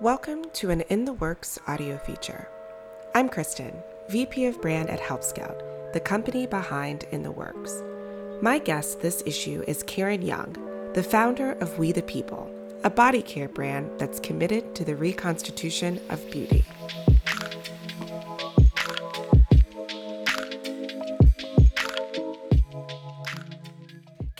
Welcome to an In the Works audio feature. I'm Kristen, VP of Brand at Help Scout, the company behind In the Works. My guest this issue is Karen Young, the founder of We the People, a body care brand that's committed to the reconstitution of beauty.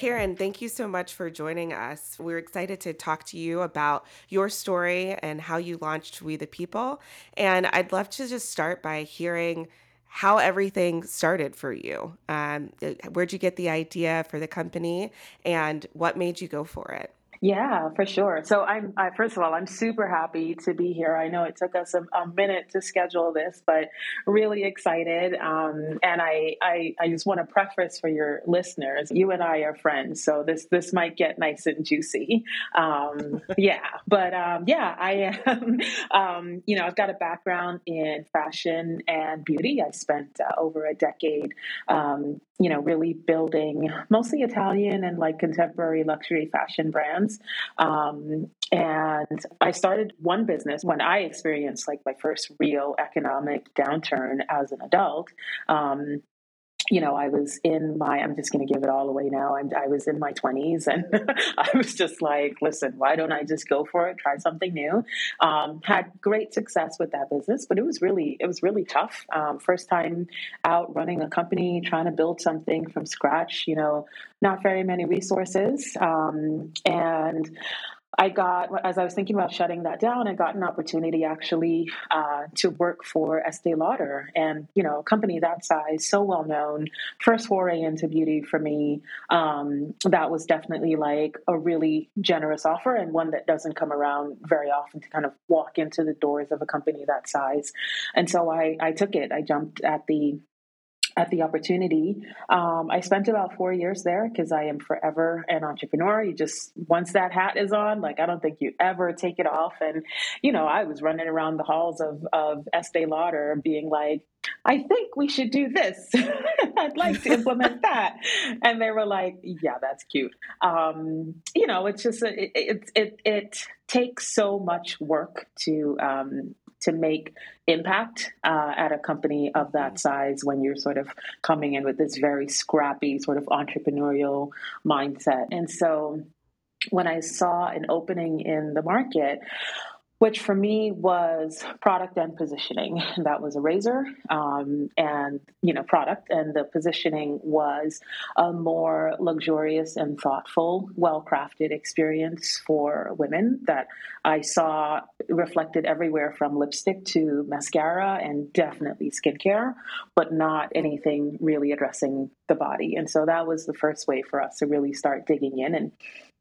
Karen, thank you so much for joining us. We're excited to talk to you about your story and how you launched We the People. And I'd love to just start by hearing how everything started for you. Um, where'd you get the idea for the company and what made you go for it? Yeah, for sure. So I'm I, first of all, I'm super happy to be here. I know it took us a, a minute to schedule this, but really excited. Um, and I, I I just want to preface for your listeners, you and I are friends, so this this might get nice and juicy. Um, yeah, but um, yeah, I am. Um, you know, I've got a background in fashion and beauty. I spent uh, over a decade um, you know, really building mostly Italian and like contemporary luxury fashion brands. Um, and I started one business when I experienced like my first real economic downturn as an adult. Um, you know, I was in my, I'm just going to give it all away now. I'm, I was in my 20s and I was just like, listen, why don't I just go for it, try something new? Um, had great success with that business, but it was really, it was really tough. Um, first time out running a company, trying to build something from scratch, you know, not very many resources. Um, and I got, as I was thinking about shutting that down, I got an opportunity actually uh, to work for Estee Lauder, and you know, a company that size, so well known, first foray into beauty for me. Um, that was definitely like a really generous offer, and one that doesn't come around very often to kind of walk into the doors of a company that size. And so I, I took it. I jumped at the at the opportunity. Um, I spent about four years there because I am forever an entrepreneur. You just, once that hat is on, like, I don't think you ever take it off. And, you know, I was running around the halls of, of Estee Lauder being like, I think we should do this. I'd like to implement that. And they were like, yeah, that's cute. Um, you know, it's just, it, it, it, it takes so much work to um, to make impact uh, at a company of that size when you're sort of coming in with this very scrappy sort of entrepreneurial mindset. And so when I saw an opening in the market, which for me was product and positioning. That was a razor um, and you know product, and the positioning was a more luxurious and thoughtful, well-crafted experience for women that I saw reflected everywhere from lipstick to mascara and definitely skincare, but not anything really addressing the body. And so that was the first way for us to really start digging in and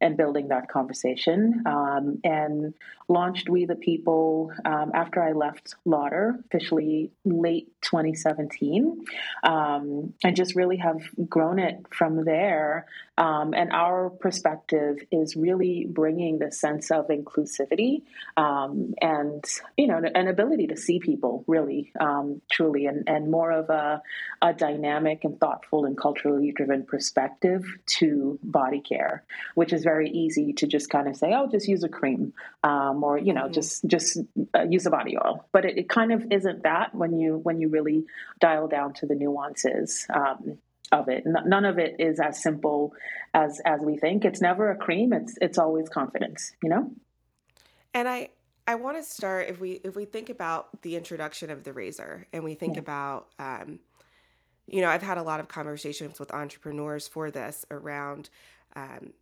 and building that conversation um, and launched We the People um, after I left Lauder, officially late 2017. Um, and just really have grown it from there. Um, and our perspective is really bringing the sense of inclusivity um, and, you know, an ability to see people really, um, truly, and, and more of a, a dynamic and thoughtful and culturally driven perspective to body care, which is very easy to just kind of say, oh, just use a cream um, or, you know, mm-hmm. just, just uh, use a body oil. But it, it, kind of isn't that when you, when you really dial down to the nuances. Um, of it. None of it is as simple as as we think. It's never a cream. It's it's always confidence. You know. And I I want to start if we if we think about the introduction of the razor and we think yeah. about um, you know I've had a lot of conversations with entrepreneurs for this around um,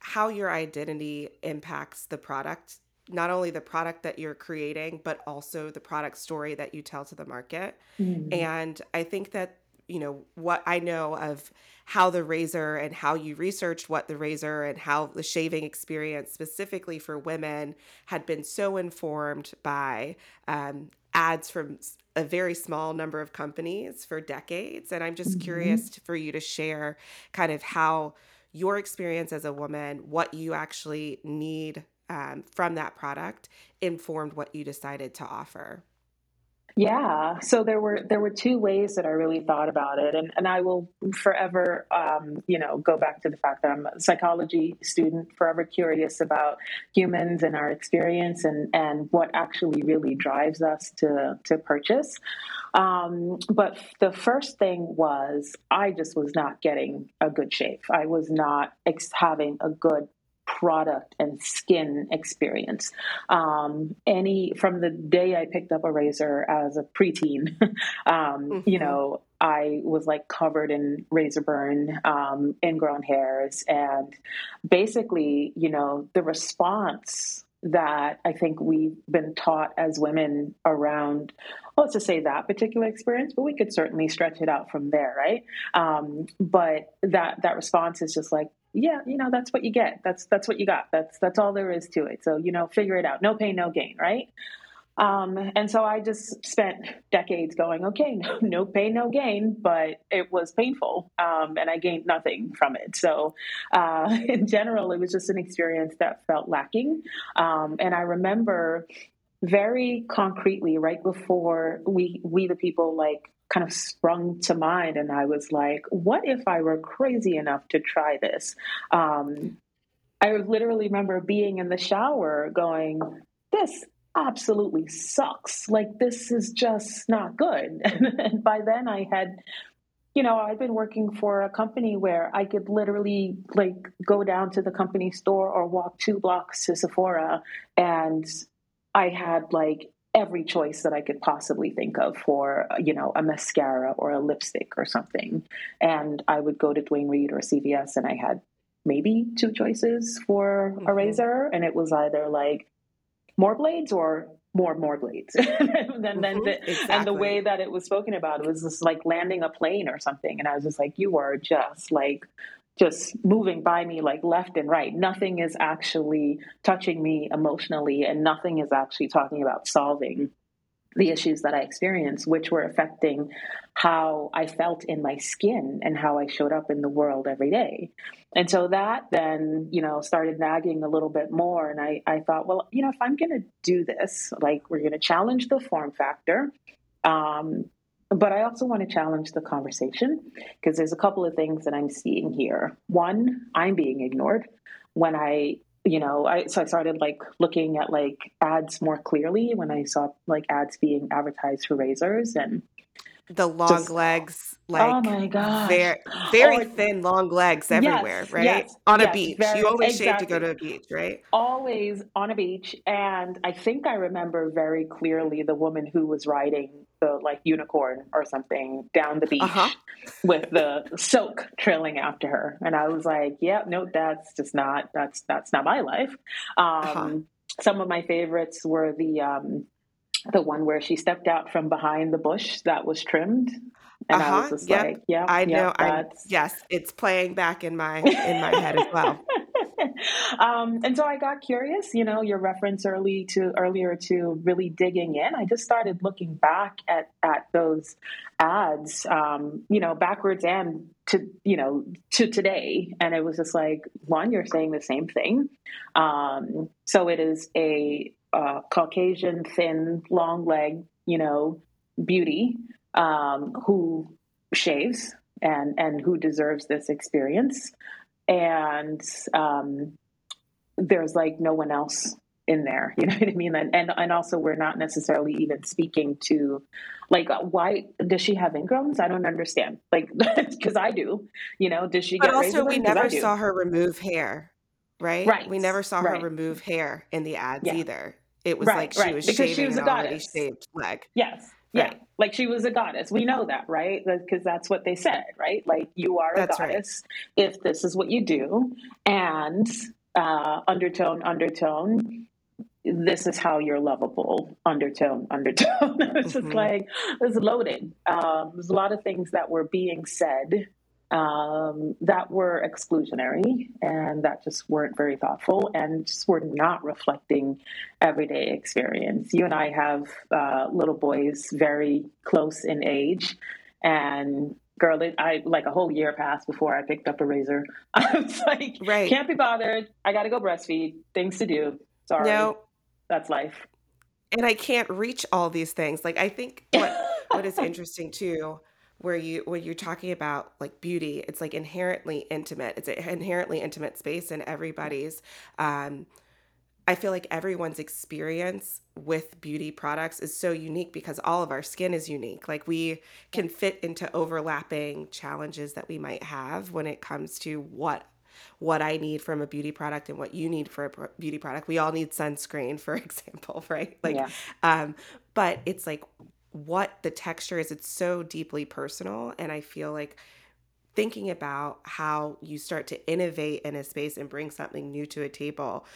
how your identity impacts the product not only the product that you're creating but also the product story that you tell to the market mm-hmm. and i think that you know what i know of how the razor and how you researched what the razor and how the shaving experience specifically for women had been so informed by um, ads from a very small number of companies for decades and i'm just mm-hmm. curious for you to share kind of how your experience as a woman, what you actually need um, from that product informed what you decided to offer. Yeah, so there were there were two ways that I really thought about it, and and I will forever, um, you know, go back to the fact that I'm a psychology student, forever curious about humans and our experience, and and what actually really drives us to to purchase. Um, but the first thing was I just was not getting a good shave. I was not ex- having a good product and skin experience. Um, any from the day I picked up a razor as a preteen, um, mm-hmm. you know, I was like covered in razor burn, um, ingrown hairs, and basically, you know, the response that I think we've been taught as women around, well, let's just say that particular experience, but we could certainly stretch it out from there, right? Um, but that that response is just like, yeah, you know, that's what you get. That's that's what you got. That's that's all there is to it. So you know, figure it out. No pain, no gain, right? Um, and so I just spent decades going, okay, no, no pain, no gain, but it was painful, um, and I gained nothing from it. So, uh, in general, it was just an experience that felt lacking. Um, and I remember very concretely, right before we we the people like kind of sprung to mind, and I was like, what if I were crazy enough to try this? Um, I literally remember being in the shower going, this absolutely sucks. Like, this is just not good. and by then, I had, you know, I've been working for a company where I could literally like go down to the company store or walk two blocks to Sephora, and I had like every choice that I could possibly think of for, you know, a mascara or a lipstick or something. And I would go to Duane Reade or CVS and I had maybe two choices for mm-hmm. a razor. And it was either like more blades or more more blades and then, then the, exactly. and the way that it was spoken about it was just like landing a plane or something and i was just like you are just like just moving by me like left and right nothing is actually touching me emotionally and nothing is actually talking about solving the issues that I experienced, which were affecting how I felt in my skin and how I showed up in the world every day. And so that then, you know, started nagging a little bit more. And I, I thought, well, you know, if I'm going to do this, like we're going to challenge the form factor. Um, but I also want to challenge the conversation because there's a couple of things that I'm seeing here. One, I'm being ignored when I you know i so i started like looking at like ads more clearly when i saw like ads being advertised for razors and the long just, legs like oh my god very, very or, thin long legs everywhere yes, right? yes, on a yes, beach. very, you always shave to go to a beach right? Always on a beach and i think i remember very clearly the woman who was riding the like unicorn or something down the beach uh-huh. with the soak trailing after her and i was like yeah no that's just not that's that's not my life. Um, uh-huh. some of my favorites were the um, the one where she stepped out from behind the bush that was trimmed and uh-huh. I was just yep. like, yeah, I know. I yes, it's playing back in my in my head as well. um, and so I got curious. You know, your reference early to earlier to really digging in. I just started looking back at at those ads, um, you know, backwards and to you know to today, and it was just like one, you're saying the same thing. Um, so it is a uh, Caucasian, thin, long leg, you know, beauty um, who shaves and and who deserves this experience, and um, there's like no one else in there. You know what I mean? And and, and also we're not necessarily even speaking to like why does she have ingrowns? I don't understand. Like because I do. You know, does she? But also, we never saw her remove hair. Right. Right. We never saw right. her remove hair in the ads yeah. either. It was right, like she right. was because she was a goddess. shaved leg. Yes. Yeah. Like she was a goddess. We know that, right? Because that's what they said, right? Like you are a that's goddess if this is what you do. And uh, undertone, undertone, this is how you're lovable undertone undertone it's mm-hmm. just like it's loaded um, there's a lot of things that were being said um, that were exclusionary and that just weren't very thoughtful and just were not reflecting everyday experience. You and I have uh, little boys very close in age, and girl, it, I like a whole year passed before I picked up a razor. I was like, right. can't be bothered. I got to go breastfeed. Things to do. Sorry, no, that's life. and I can't reach all these things. Like I think what what is interesting too, where you when you're talking about like beauty, it's like inherently intimate. It's an inherently intimate space, and everybody's. Um, I feel like everyone's experience with beauty products is so unique because all of our skin is unique. Like we can fit into overlapping challenges that we might have when it comes to what what I need from a beauty product and what you need for a beauty product. We all need sunscreen, for example, right? Like, yeah. um, but it's like what the texture is. It's so deeply personal, and I feel like thinking about how you start to innovate in a space and bring something new to a table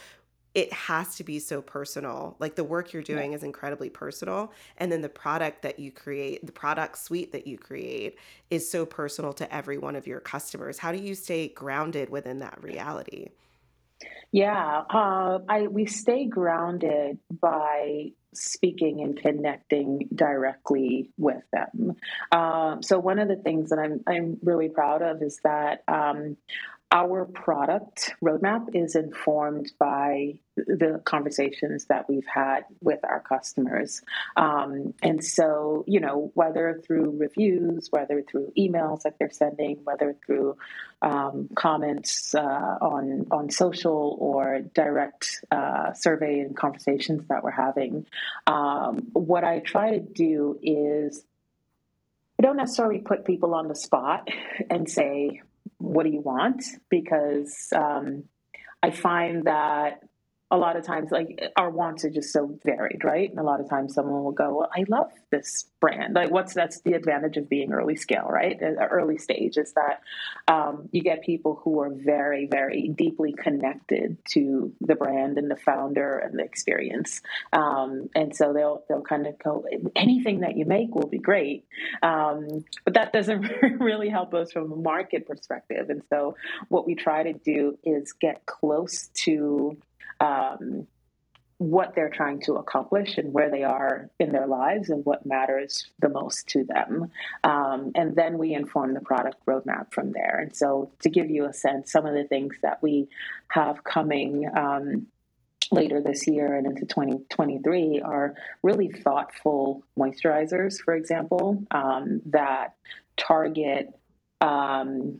it has to be so personal. Like the work you're doing yeah. is incredibly personal. And then the product that you create, the product suite that you create is so personal to every one of your customers. How do you stay grounded within that reality? Yeah, uh, I we stay grounded by speaking and connecting directly with them. Um, so one of the things that I'm I'm really proud of is that um, our product roadmap is informed by the conversations that we've had with our customers. Um, and so, you know, whether through reviews, whether through emails that they're sending, whether through um, comments uh, on on social or direct uh, survey and conversations that we're having, um, what I try to do is I don't necessarily put people on the spot and say, what do you want? Because um, I find that a lot of times like our wants are just so varied right? And a lot of times someone will go well, i love this brand. Like what's that's the advantage of being early scale right? Uh, early stage is that um, you get people who are very very deeply connected to the brand and the founder and the experience. Um, and so they'll they'll kind of go anything that you make will be great. Um, but that doesn't really help us from a market perspective. And so what we try to do is get close to um, what they're trying to accomplish and where they are in their lives and what matters the most to them. Um, and then we inform the product roadmap from there. And so, to give you a sense, some of the things that we have coming. Um, later this year and into 2023 are really thoughtful moisturizers, for example, um, that target um,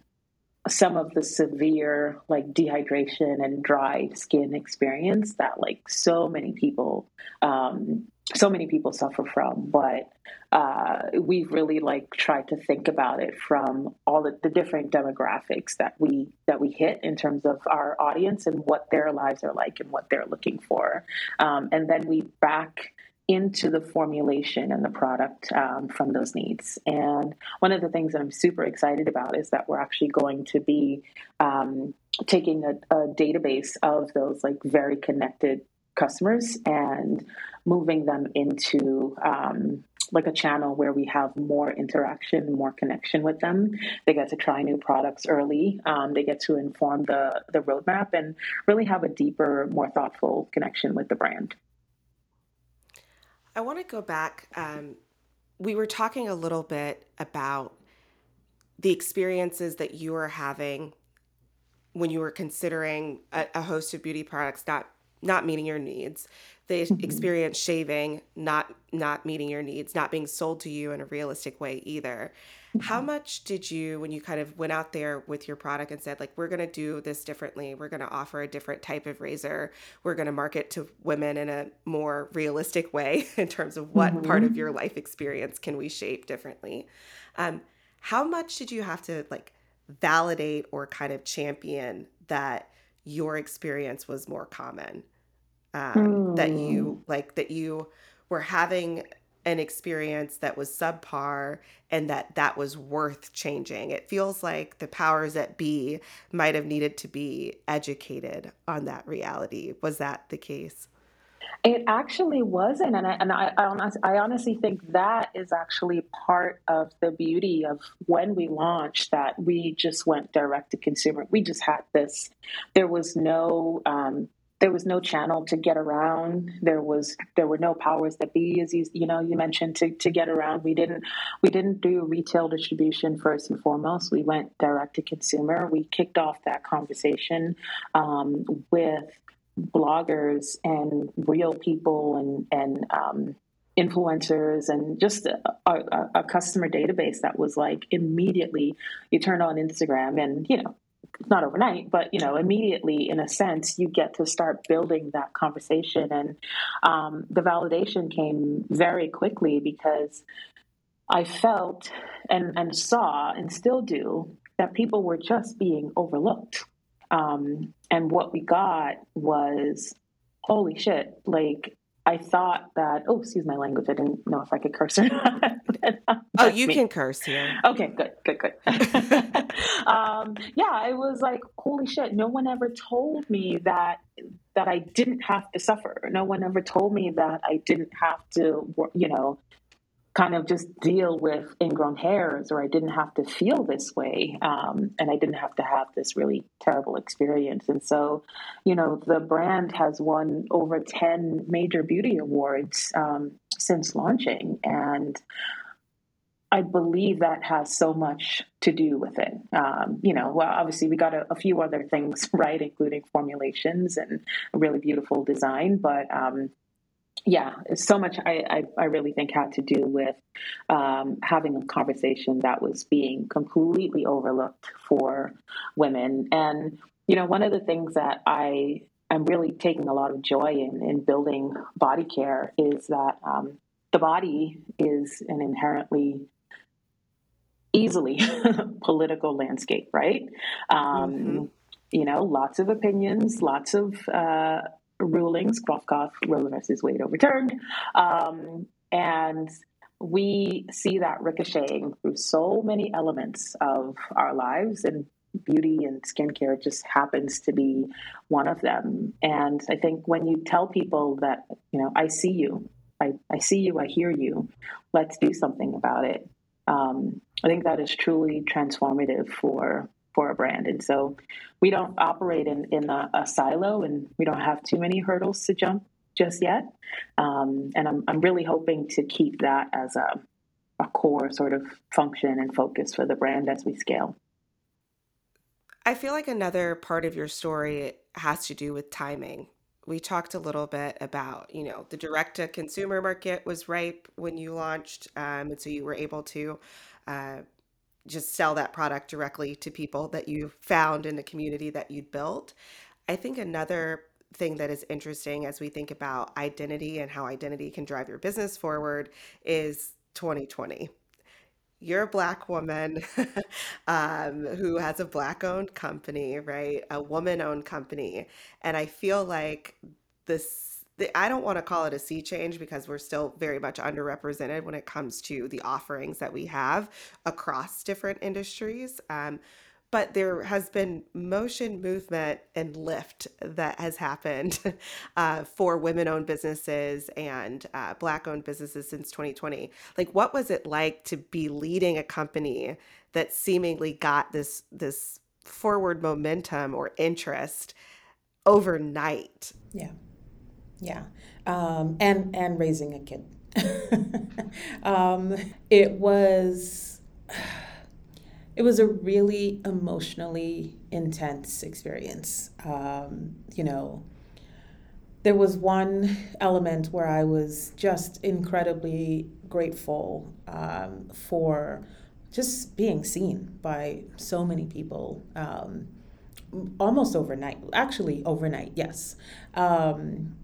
some of the severe like dehydration and dry skin experience that like so many people um, so many people suffer from. But uh, we've really like tried to think about it from all the, the different demographics that we that we hit in terms of our audience and what their lives are like and what they're looking for. Um, and then we back into the formulation and the product um, from those needs. And one of the things that I'm super excited about is that we're actually going to be um, taking a, a, database of those like very connected customers and moving them into um, like a channel where we have more interaction, more connection with them. They get to try new products early. Um, they get to inform the the roadmap and really have a deeper, more thoughtful connection with the brand. I want to go back. Um, we were talking a little bit about the experiences that you were having when you were considering a, a host of beauty products not not meeting your needs the mm-hmm. experience shaving not not meeting your needs not being sold to you in a realistic way either how mm-hmm. much did you, when you kind of went out there with your product and said, like, we're going to do this differently, we're going to offer a different type of razor, we're going to market to women in a more realistic way in terms of what mm-hmm. part of your life experience can we shape differently? Um, how much did you have to like validate or kind of champion that your experience was more common? Um, mm. That you like, that you were having an experience that was subpar and that that was worth changing. It feels like the powers that be might have needed to be educated on that reality. Was that the case? It actually wasn't, and I and I, I, honestly, think that is actually part of the beauty of when we launched. That we just went direct to consumer. We just had this. There was no um, there was no channel to get around. There was there were no powers that be as you you know you mentioned to, to get around. We didn't we didn't do retail distribution first and foremost. We went direct to consumer. We kicked off that conversation um, with bloggers and real people and and um, influencers and just a, a, a, customer database that was like immediately you turn on Instagram and you know not overnight but you know immediately in a sense you get to start building that conversation. And um, the validation came very quickly because I felt and and saw and still do that people were just being overlooked. Um, and what we got was holy shit like I thought that, oh, excuse my language. I didn't know if I could curse or not. oh, you me. can curse here. Okay, good, good, good. um, yeah, it was like, holy shit, no one ever told me that that I didn't have to suffer. No one ever told me that I didn't have to, you know, kind of just deal with ingrown hairs or I didn't have to feel this way um, and I didn't have to have this really terrible experience. And so, you know, the brand has won over 10 major beauty awards um, since launching. And I believe that has so much to do with it. Um, you know, well, obviously we got a, a, few other things right, including formulations and a really beautiful design, but um, yeah, so much I, I, I, really think had to do with um, having a conversation that was being completely overlooked for women. And, you know, one of the things that I am really taking a lot of joy in, in building body care is that um, the body is an inherently easily political landscape, right? Um, mm-hmm. You know, lots of opinions, lots of uh, rulings, cough, Roe versus Wade overturned. Um, and we see that ricocheting through so many elements of our lives and beauty and skincare just happens to be one of them. And I think when you tell people that, you know, I see you, I, I see you, I hear you, let's do something about it. Um, I think that is truly transformative for for a brand. And so we don't operate in, in a, a silo and we don't have too many hurdles to jump just yet. Um, and I'm, I'm really hoping to keep that as a, a core sort of function and focus for the brand as we scale. I feel like another part of your story has to do with timing. We talked a little bit about, you know, the direct to consumer market was ripe when you launched. Um, and so you were able to uh, just sell that product directly to people that you found in the community that you'd built. I think another thing that is interesting as we think about identity and how identity can drive your business forward is 2020. You're a black woman um, who has a black owned company, right? A woman owned company. And I feel like this the, I don't want to call it a sea change because we're still very much underrepresented when it comes to the offerings that we have across different industries. Um, but there has been motion, movement, and lift that has happened uh, for women owned businesses and uh, Black owned businesses since 2020. Like, what was it like to be leading a company that seemingly got this, this forward momentum or interest overnight? Yeah. Yeah, um, and and raising a kid. um, it was it was a really emotionally intense experience. Um, you know, there was one element where I was just incredibly grateful um, for just being seen by so many people um, almost overnight actually overnight yes um,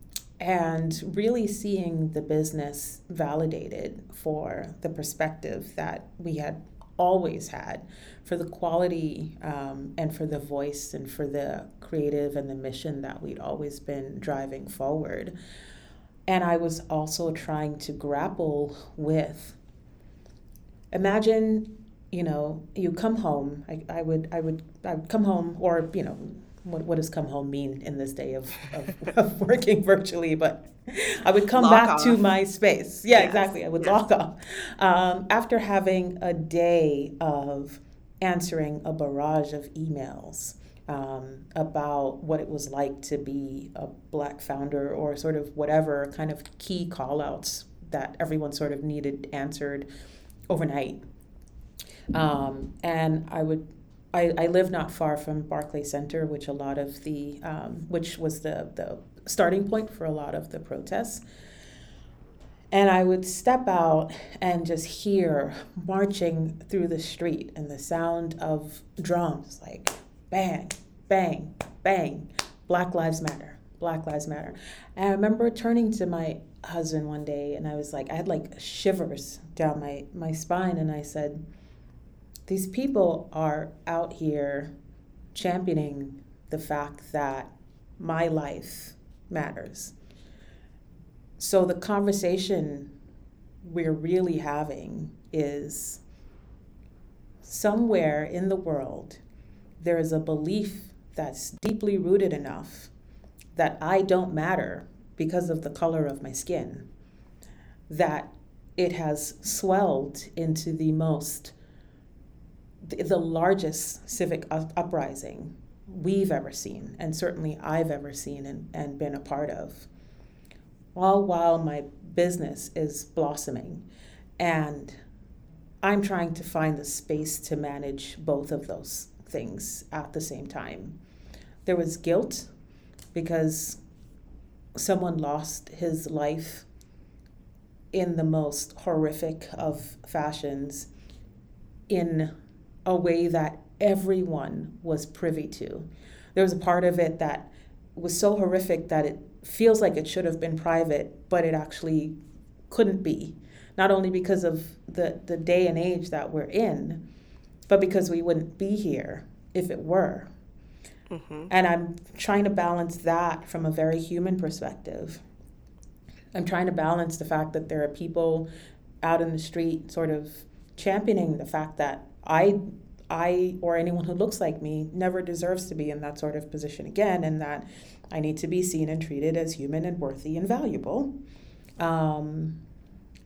and really seeing the business validated for the perspective that we had always had for the quality um, and for the voice and for the creative and the mission that we'd always been driving forward. And I was also trying to grapple with imagine you know you come home I, I would i would i would come home or you know what, what does come home mean in this day of, of, of working virtually but i would come back off. to my space yeah yes. exactly i would yes. log off um, after having a day of answering a barrage of emails um, about what it was like to be a black founder or sort of whatever kind of key call outs that everyone sort of needed answered overnight um, and i would I, I live not far from Barclay Center, which a lot of the um, which was the the starting point for a lot of the protests. And I would step out and just hear marching through the street and the sound of drums like bang, bang, bang, Black Lives Matter, Black Lives Matter. And I remember turning to my husband one day and I was like, I had like shivers down my, my spine. And I said, These people are out here championing the fact that my life matters. So the conversation we're really having is somewhere in the world there is a belief that's deeply rooted enough that I don't matter because of the color of my skin, that it has swelled into the most, the largest civic uprising we've ever seen, and certainly I've ever seen and, and been a part of all while my business is blossoming. And I'm trying to find the space to manage both of those things at the same time. There was guilt because someone lost his life in the most horrific of fashions in a way that everyone was privy to. There was a part of it that was so horrific that it feels like it should have been private, but it actually couldn't be. Not only because of the, the day and age that we're in, but because we wouldn't be here if it were. Mm-hmm. And I'm trying to balance that from a very human perspective. I'm trying to balance the fact that there are people out in the street sort of championing the fact that I I or anyone who looks like me never deserves to be in that sort of position again and that I need to be seen and treated as human and worthy and valuable. Um,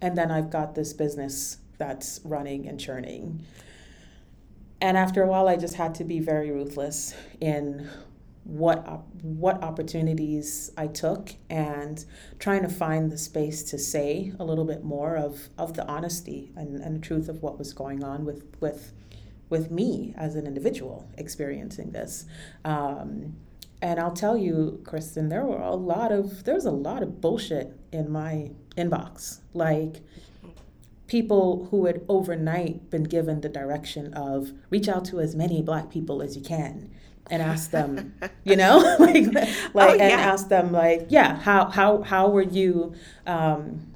and then I've got this business that's running and churning. And after a while, I just had to be very ruthless in what what opportunities I took and trying to find the space to say a little bit more of, of the honesty and, and the truth of what was going on with with with me as an individual experiencing this. Um, and I'll tell you, Kristen, there were a lot of there's a lot of bullshit in my inbox. Like people who had overnight been given the direction of reach out to as many black people as you can and ask them, you know, like like oh, yeah. and ask them like, yeah, how how how were you um,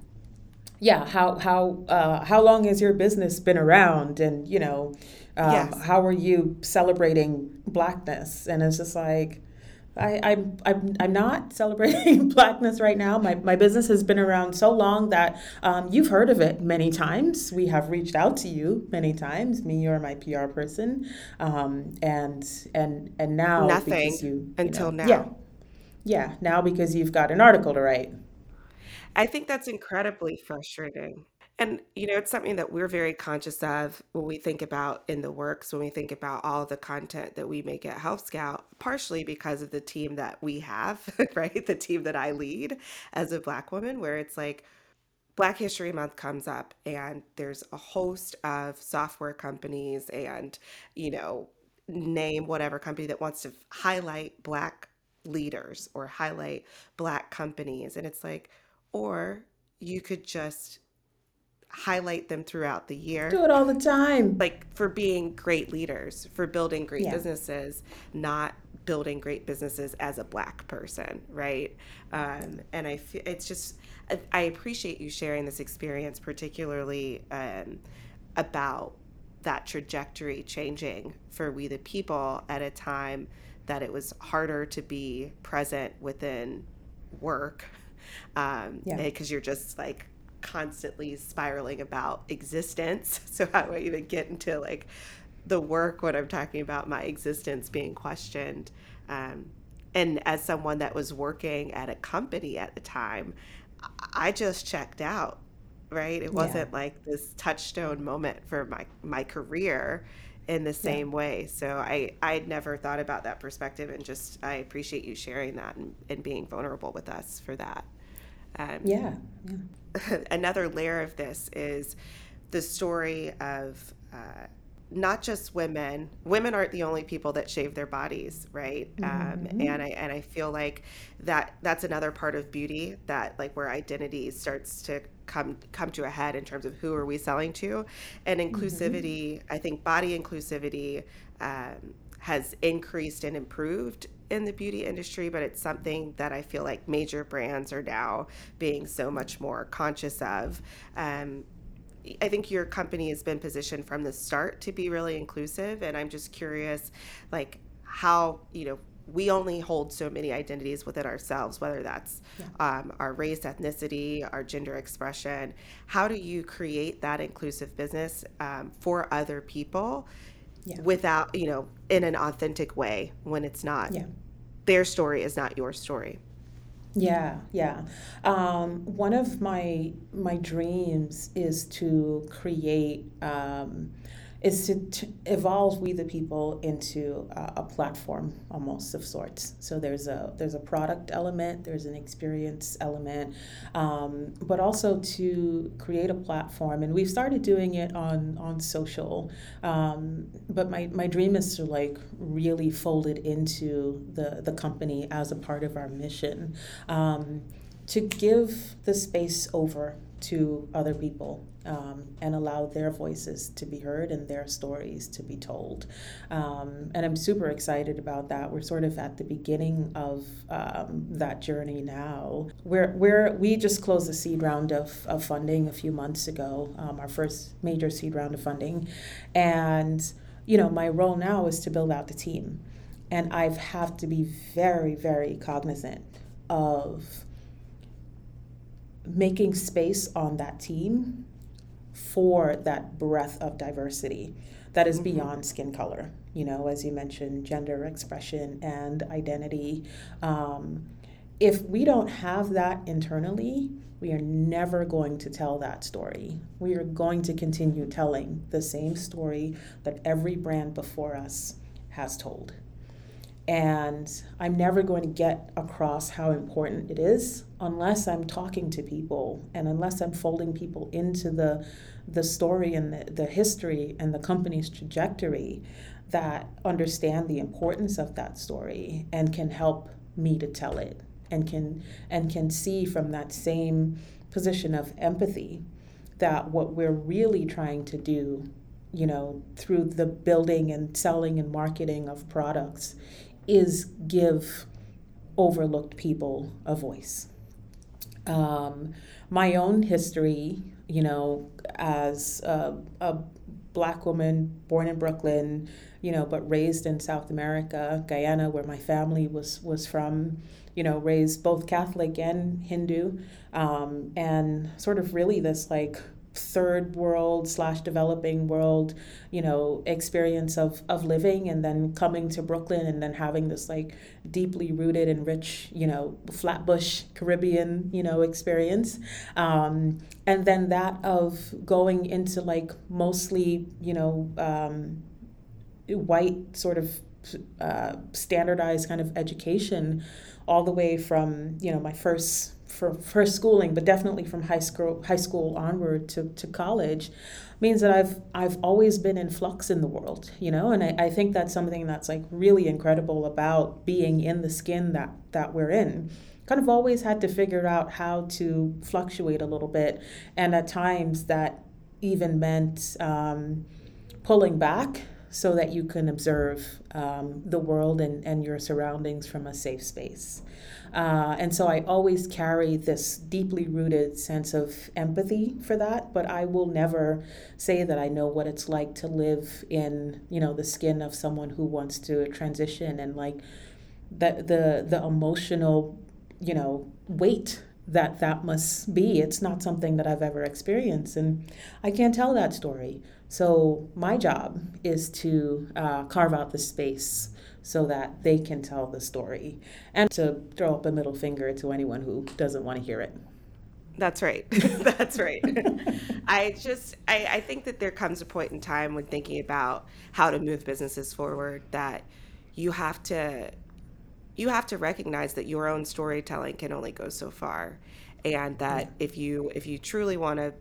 yeah, how how uh, how long has your business been around and you know, um, yes. how are you celebrating blackness? And it's just like I, I'm, I'm, I'm not celebrating blackness right now. My, my business has been around so long that um, you've heard of it many times. We have reached out to you many times, me or my PR person, um, and and and now nothing you, you until know, now. Yeah, yeah. Now because you've got an article to write. I think that's incredibly frustrating. And, you know, it's something that we're very conscious of when we think about in the works, when we think about all the content that we make at Help Scout, partially because of the team that we have, right? The team that I lead as a Black woman, where it's like Black History Month comes up and there's a host of software companies and, you know, name whatever company that wants to highlight Black leaders or highlight Black companies. And it's like, or you could just highlight them throughout the year. Do it all the time. Like for being great leaders, for building great yeah. businesses, not building great businesses as a black person, right? Um, and I feel it's just I appreciate you sharing this experience, particularly um, about that trajectory changing for we the people at a time that it was harder to be present within work um, yeah. because you're just like constantly spiraling about existence. So how do I even get into like the work when I'm talking about my existence being questioned? Um, and as someone that was working at a company at the time, I just checked out. Right, it wasn't yeah. like this touchstone moment for my my career in the same yeah. way. So I I'd never thought about that perspective, and just I appreciate you sharing that and, and being vulnerable with us for that. Um, yeah. yeah. another layer of this is the story of uh, not just women women aren't the only people that shave their bodies right um, Mm-hmm. and i and i feel like that that's another part of beauty that like where identity starts to come come to a head in terms of who are we selling to and Mm-hmm. inclusivity i think body inclusivity um, has increased and improved in the beauty industry but it's something that i feel like major brands are now being so much more conscious of um, I think your company has been positioned from the start to be really inclusive, and I'm just curious, like how you know we only hold so many identities within ourselves, whether that's Yeah. um, our race, ethnicity, our gender expression. How do you create that inclusive business um, for other people Yeah. without you know in an authentic way when it's not Yeah. their story is not your story? Yeah, yeah. Um, one of my my dreams is to create um, is to, evolve We the People into a, a platform almost of sorts. So there's a there's a product element, there's an experience element, um, but also to create a platform. And we've started doing it on on social. Um, but my, my dream is to like really fold it into the the company as a part of our mission, um, to give the space over to other people um, and allow their voices to be heard and their stories to be told. Um, and I'm super excited about that. We're sort of at the beginning of um, that journey now. We're, we're, we just closed a seed round of, of funding a few months ago, um, our first major seed round of funding. And, you know, my role now is to build out the team. And I've have to be very, very cognizant of making space on that team for that breadth of diversity that is beyond skin color. You know, as you mentioned, gender expression and identity. Um, if we don't have that internally, we are never going to tell that story. We are going to continue telling the same story that every brand before us has told. And I'm never going to get across how important it is unless I'm talking to people and unless I'm folding people into the, the story and the, the history and the company's trajectory that understand the importance of that story and can help me to tell it and can and can see from that same position of empathy that what we're really trying to do you know through the building and selling and marketing of products is give overlooked people a voice. Um, my own history, you know, as a, a, black woman born in Brooklyn, you know, but raised in South America, Guyana, where my family was was from, you know, raised both Catholic and Hindu, um, and sort of really this like third world slash developing world you know experience of of living and then coming to brooklyn and then having this like deeply rooted and rich you know flatbush caribbean you know experience. Um, and then that of going into like mostly you know um, white sort of uh, standardized kind of education all the way from you know my first for first schooling, but definitely from high school high school onward to, to college, means that I've I've always been in flux in the world, you know, and I, I think that's something that's like really incredible about being in the skin that that we're in. Kind of always had to figure out how to fluctuate a little bit, and at times that even meant um, pulling back so that you can observe um, the world and, and your surroundings from a safe space. Uh, and so I always carry this deeply rooted sense of empathy for that, but I will never say that I know what it's like to live in, you know, the skin of someone who wants to transition and like the the the emotional, you know, weight that that must be. It's not something that I've ever experienced, and I can't tell that story. So my job is to uh, carve out the space so that they can tell the story and to throw up a middle finger to anyone who doesn't want to hear it. That's right. That's right. I just I, I think that there comes a point in time when thinking about how to move businesses forward that you have to you have to recognize that your own storytelling can only go so far and that Yeah. if you if you truly want to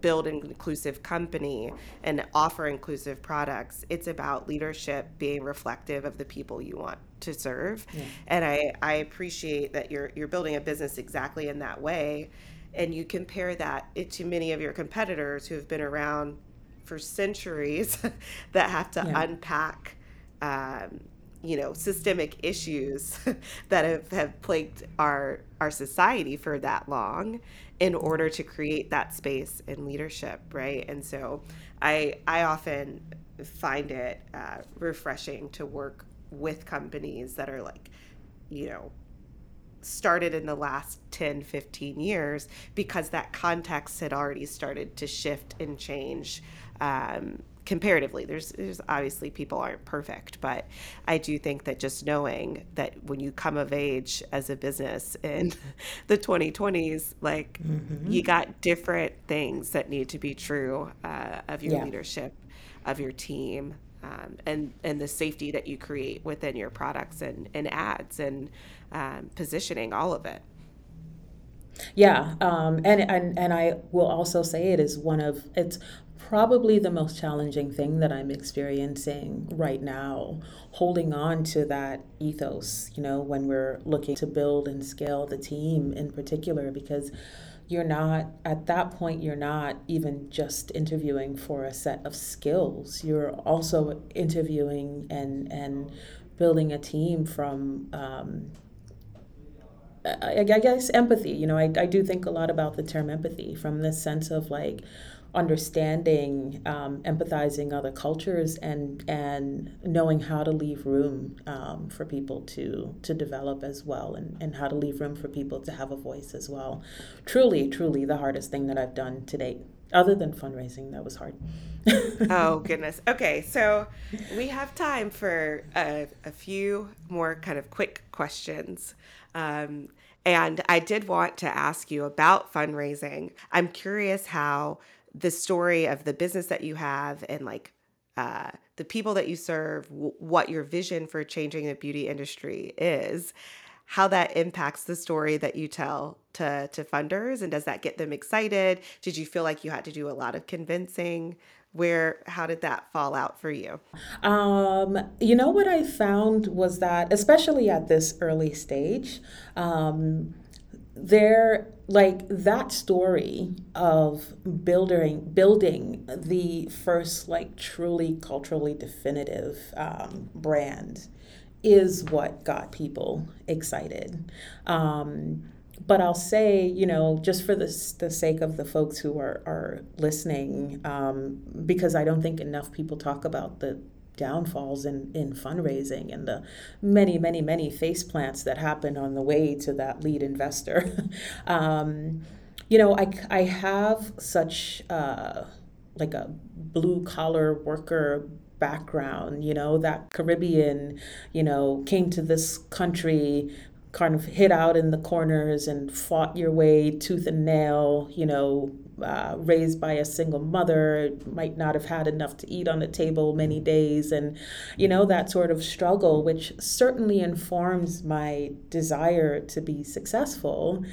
build an inclusive company and offer inclusive products. It's about leadership being reflective of the people you want to serve. Yeah. And I, I appreciate that you're you're building a business exactly in that way. And you compare that to many of your competitors who have been around for centuries that have to yeah. unpack um, you know systemic issues that have, have plagued our our society for that long in order to create that space in leadership right? And so i i often find it uh, refreshing to work with companies that are like you know started in the last 10 15 years because that context had already started to shift and change um, comparatively there's there's obviously people aren't perfect but i do think that just knowing that when you come of age as a business in the 2020s like mm-hmm. you got different things that need to be true uh, of your yeah. leadership of your team um, and and the safety that you create within your products and, and ads and um, positioning all of it yeah um, and, and and i will also say it is one of it's probably the most challenging thing that I'm experiencing right now, holding on to that ethos, you know, when we're looking to build and scale the team in particular, because you're not, at that point, you're not even just interviewing for a set of skills. You're also interviewing and, and building a team from, um, I, guess empathy. You know, I, I do think a lot about the term empathy from this sense of like, understanding, um, empathizing other cultures, and and knowing how to leave room um, for people to to develop as well, and, and how to leave room for people to have a voice as well. Truly, truly, the hardest thing that I've done to date, other than fundraising, that was hard. oh goodness. Okay, so we have time for a, a few more kind of quick questions. Um, and I did want to ask you about fundraising. I'm curious how the story of the business that you have and like uh, the people that you serve, w- what your vision for changing the beauty industry is, how that impacts the story that you tell to to funders, and does that get them excited? Did you feel like you had to do a lot of convincing? Where how did that fall out for you? Um, you know what I found was that, especially at this early stage, um, there like that story of building building the first like truly culturally definitive um, brand is what got people excited. Um, but I'll say, you know, just for the, the sake of the folks who are, are listening, um, because I don't think enough people talk about the downfalls in, in fundraising and the many, many, many face plants that happen on the way to that lead investor. um, you know, I, I have such uh, like a blue collar worker background, you know, that Caribbean, you know, came to this country kind of hid out in the corners and fought your way tooth and nail, you know, uh, raised by a single mother, might not have had enough to eat on the table many days, and you know, that sort of struggle, which certainly informs my desire to be successful.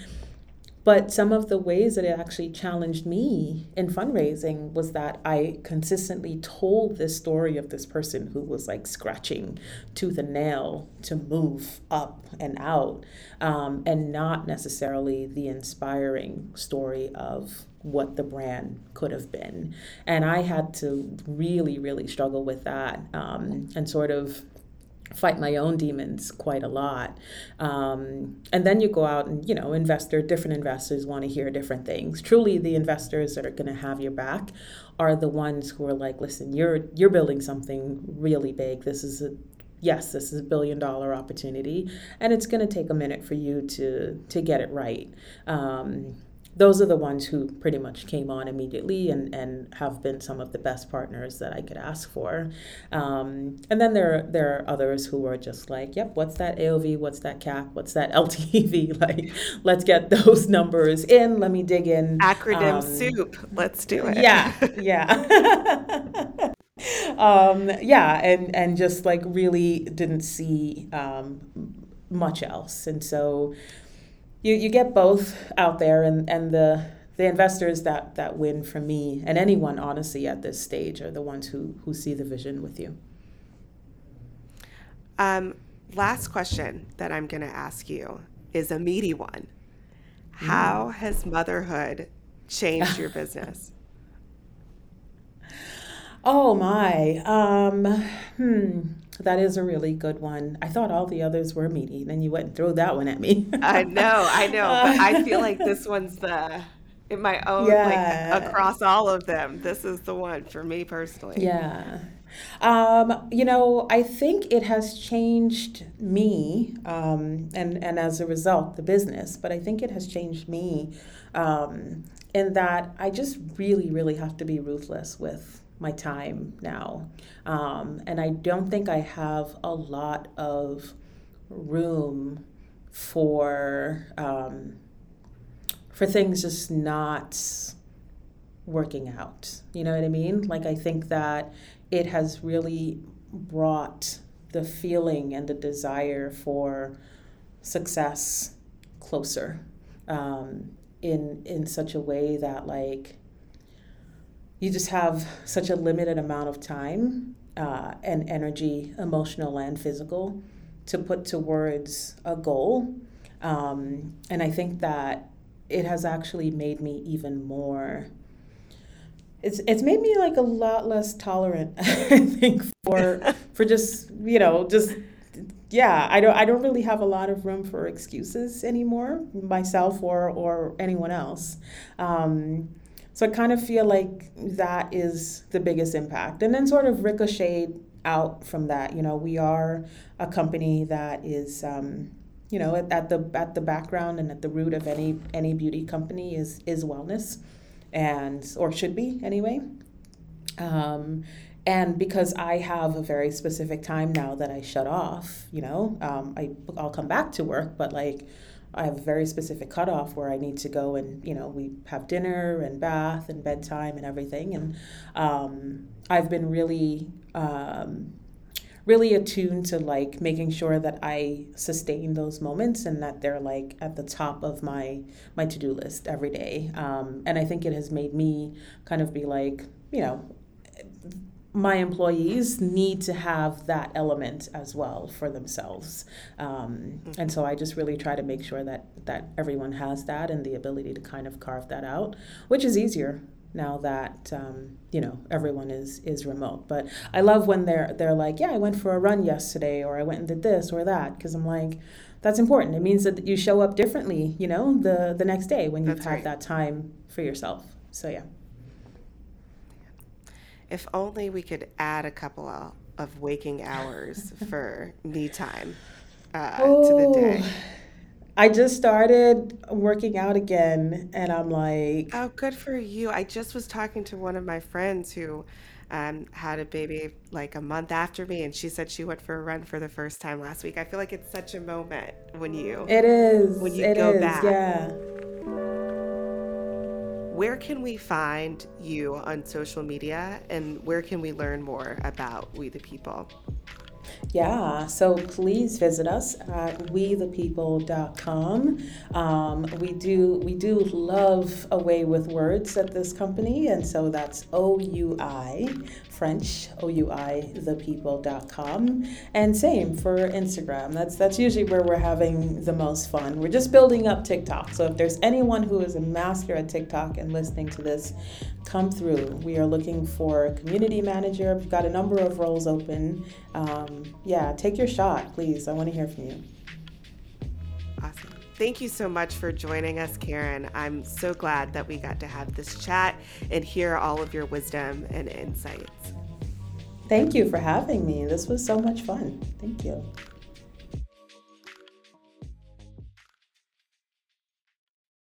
But some of the ways that it actually challenged me in fundraising was that I consistently told this story of this person who was like scratching tooth and nail to move up and out, um, and not necessarily the inspiring story of what the brand could have been. And I had to really, really struggle with that um, and sort of fight my own demons quite a lot. Um, and then you go out and, you know, investor, different investors want to hear different things. Truly, the investors that are going to have your back are the ones who are like, listen, you're you're building something really big. This is a yes, this is a billion dollar opportunity, and it's going to take a minute for you to to get it right. Um, those are the ones who pretty much came on immediately and, and have been some of the best partners that I could ask for. Um, and then there, there are others who are just like, yep, what's that AOV? What's that CAC? What's that LTV? like, let's get those numbers in. Let me dig in. Acronym um, soup. Let's do it. Yeah, yeah. um, yeah, and, and just like really didn't see um, much else. And so, you, you get both out there and, and the the investors that that win for me and anyone honestly at this stage are the ones who who see the vision with you. Um, last question that I'm going to ask you is a meaty one. How mm. has motherhood changed your business? Oh my. Um, hmm. That is a really good one. I thought all the others were meaty. Then you went and threw that one at me. I know, I know. But I feel like this one's the in my own yeah. like across all of them. This is the one for me personally. Yeah. Um, you know, I think it has changed me, um, and and as a result, the business. But I think it has changed me um, in that I just really, really have to be ruthless with my time now. Um, and I don't think I have a lot of room for um, for things just not working out. You know what I mean? Like I think that it has really brought the feeling and the desire for success closer um, in in such a way that like you just have such a limited amount of time uh, and energy, emotional and physical, to put towards a goal. Um, and I think that it has actually made me even more. It's it's made me like a lot less tolerant. I think for for just you know just yeah I don't I don't really have a lot of room for excuses anymore myself or or anyone else. Um, so I kind of feel like that is the biggest impact. And then sort of ricocheted out from that. You know, we are a company that is, um, you know, at, at, the at the background and at the root of any any beauty company is is wellness, and or should be anyway. Um, and because I have a very specific time now that I shut off, you know, um, I I'll come back to work, but like I have a very specific cutoff where I need to go and you know we have dinner and bath and bedtime and everything. And um, I've been really um, really attuned to like making sure that I sustain those moments and that they're like at the top of my my to do list every day. Um, and I think it has made me kind of be like you know my employees need to have that element as well for themselves. Um, mm-hmm. and so i just really try to make sure that that everyone has that and the ability to kind of carve that out which is easier now that um, you know everyone is is remote. But i love when they're they're like yeah i went for a run yesterday or i went and did this or that because i'm like that's important. It means that you show up differently you know the the next day when you've that's had right. that time for yourself. So yeah if only we could add a couple of waking hours for me time uh, to the day. I just started working out again, and I'm like, oh, good for you. I just was talking to one of my friends who um, had a baby like a month after me, and she said she went for a run for the first time last week. I feel like it's such a moment when you it is when you it go is, back. Yeah where can we find you on social media and where can we learn more about Oui the People? Yeah, so please visit us at ouithepeople.com. Um, we do we do love a way with words at this company, and so that's O U I French, O-U-I, thepeople.com. And same for Instagram. That's that's usually where we're having the most fun. We're just building up TikTok. So if there's anyone who is a master at TikTok and listening to this, come through. We are looking for a community manager. We've got a number of roles open. Um, yeah, take your shot, please. I want to hear from you. Awesome. Thank you so much for joining us, Karen. I'm so glad that we got to have this chat and hear all of your wisdom and insights. Thank you for having me. This was so much fun. Thank you.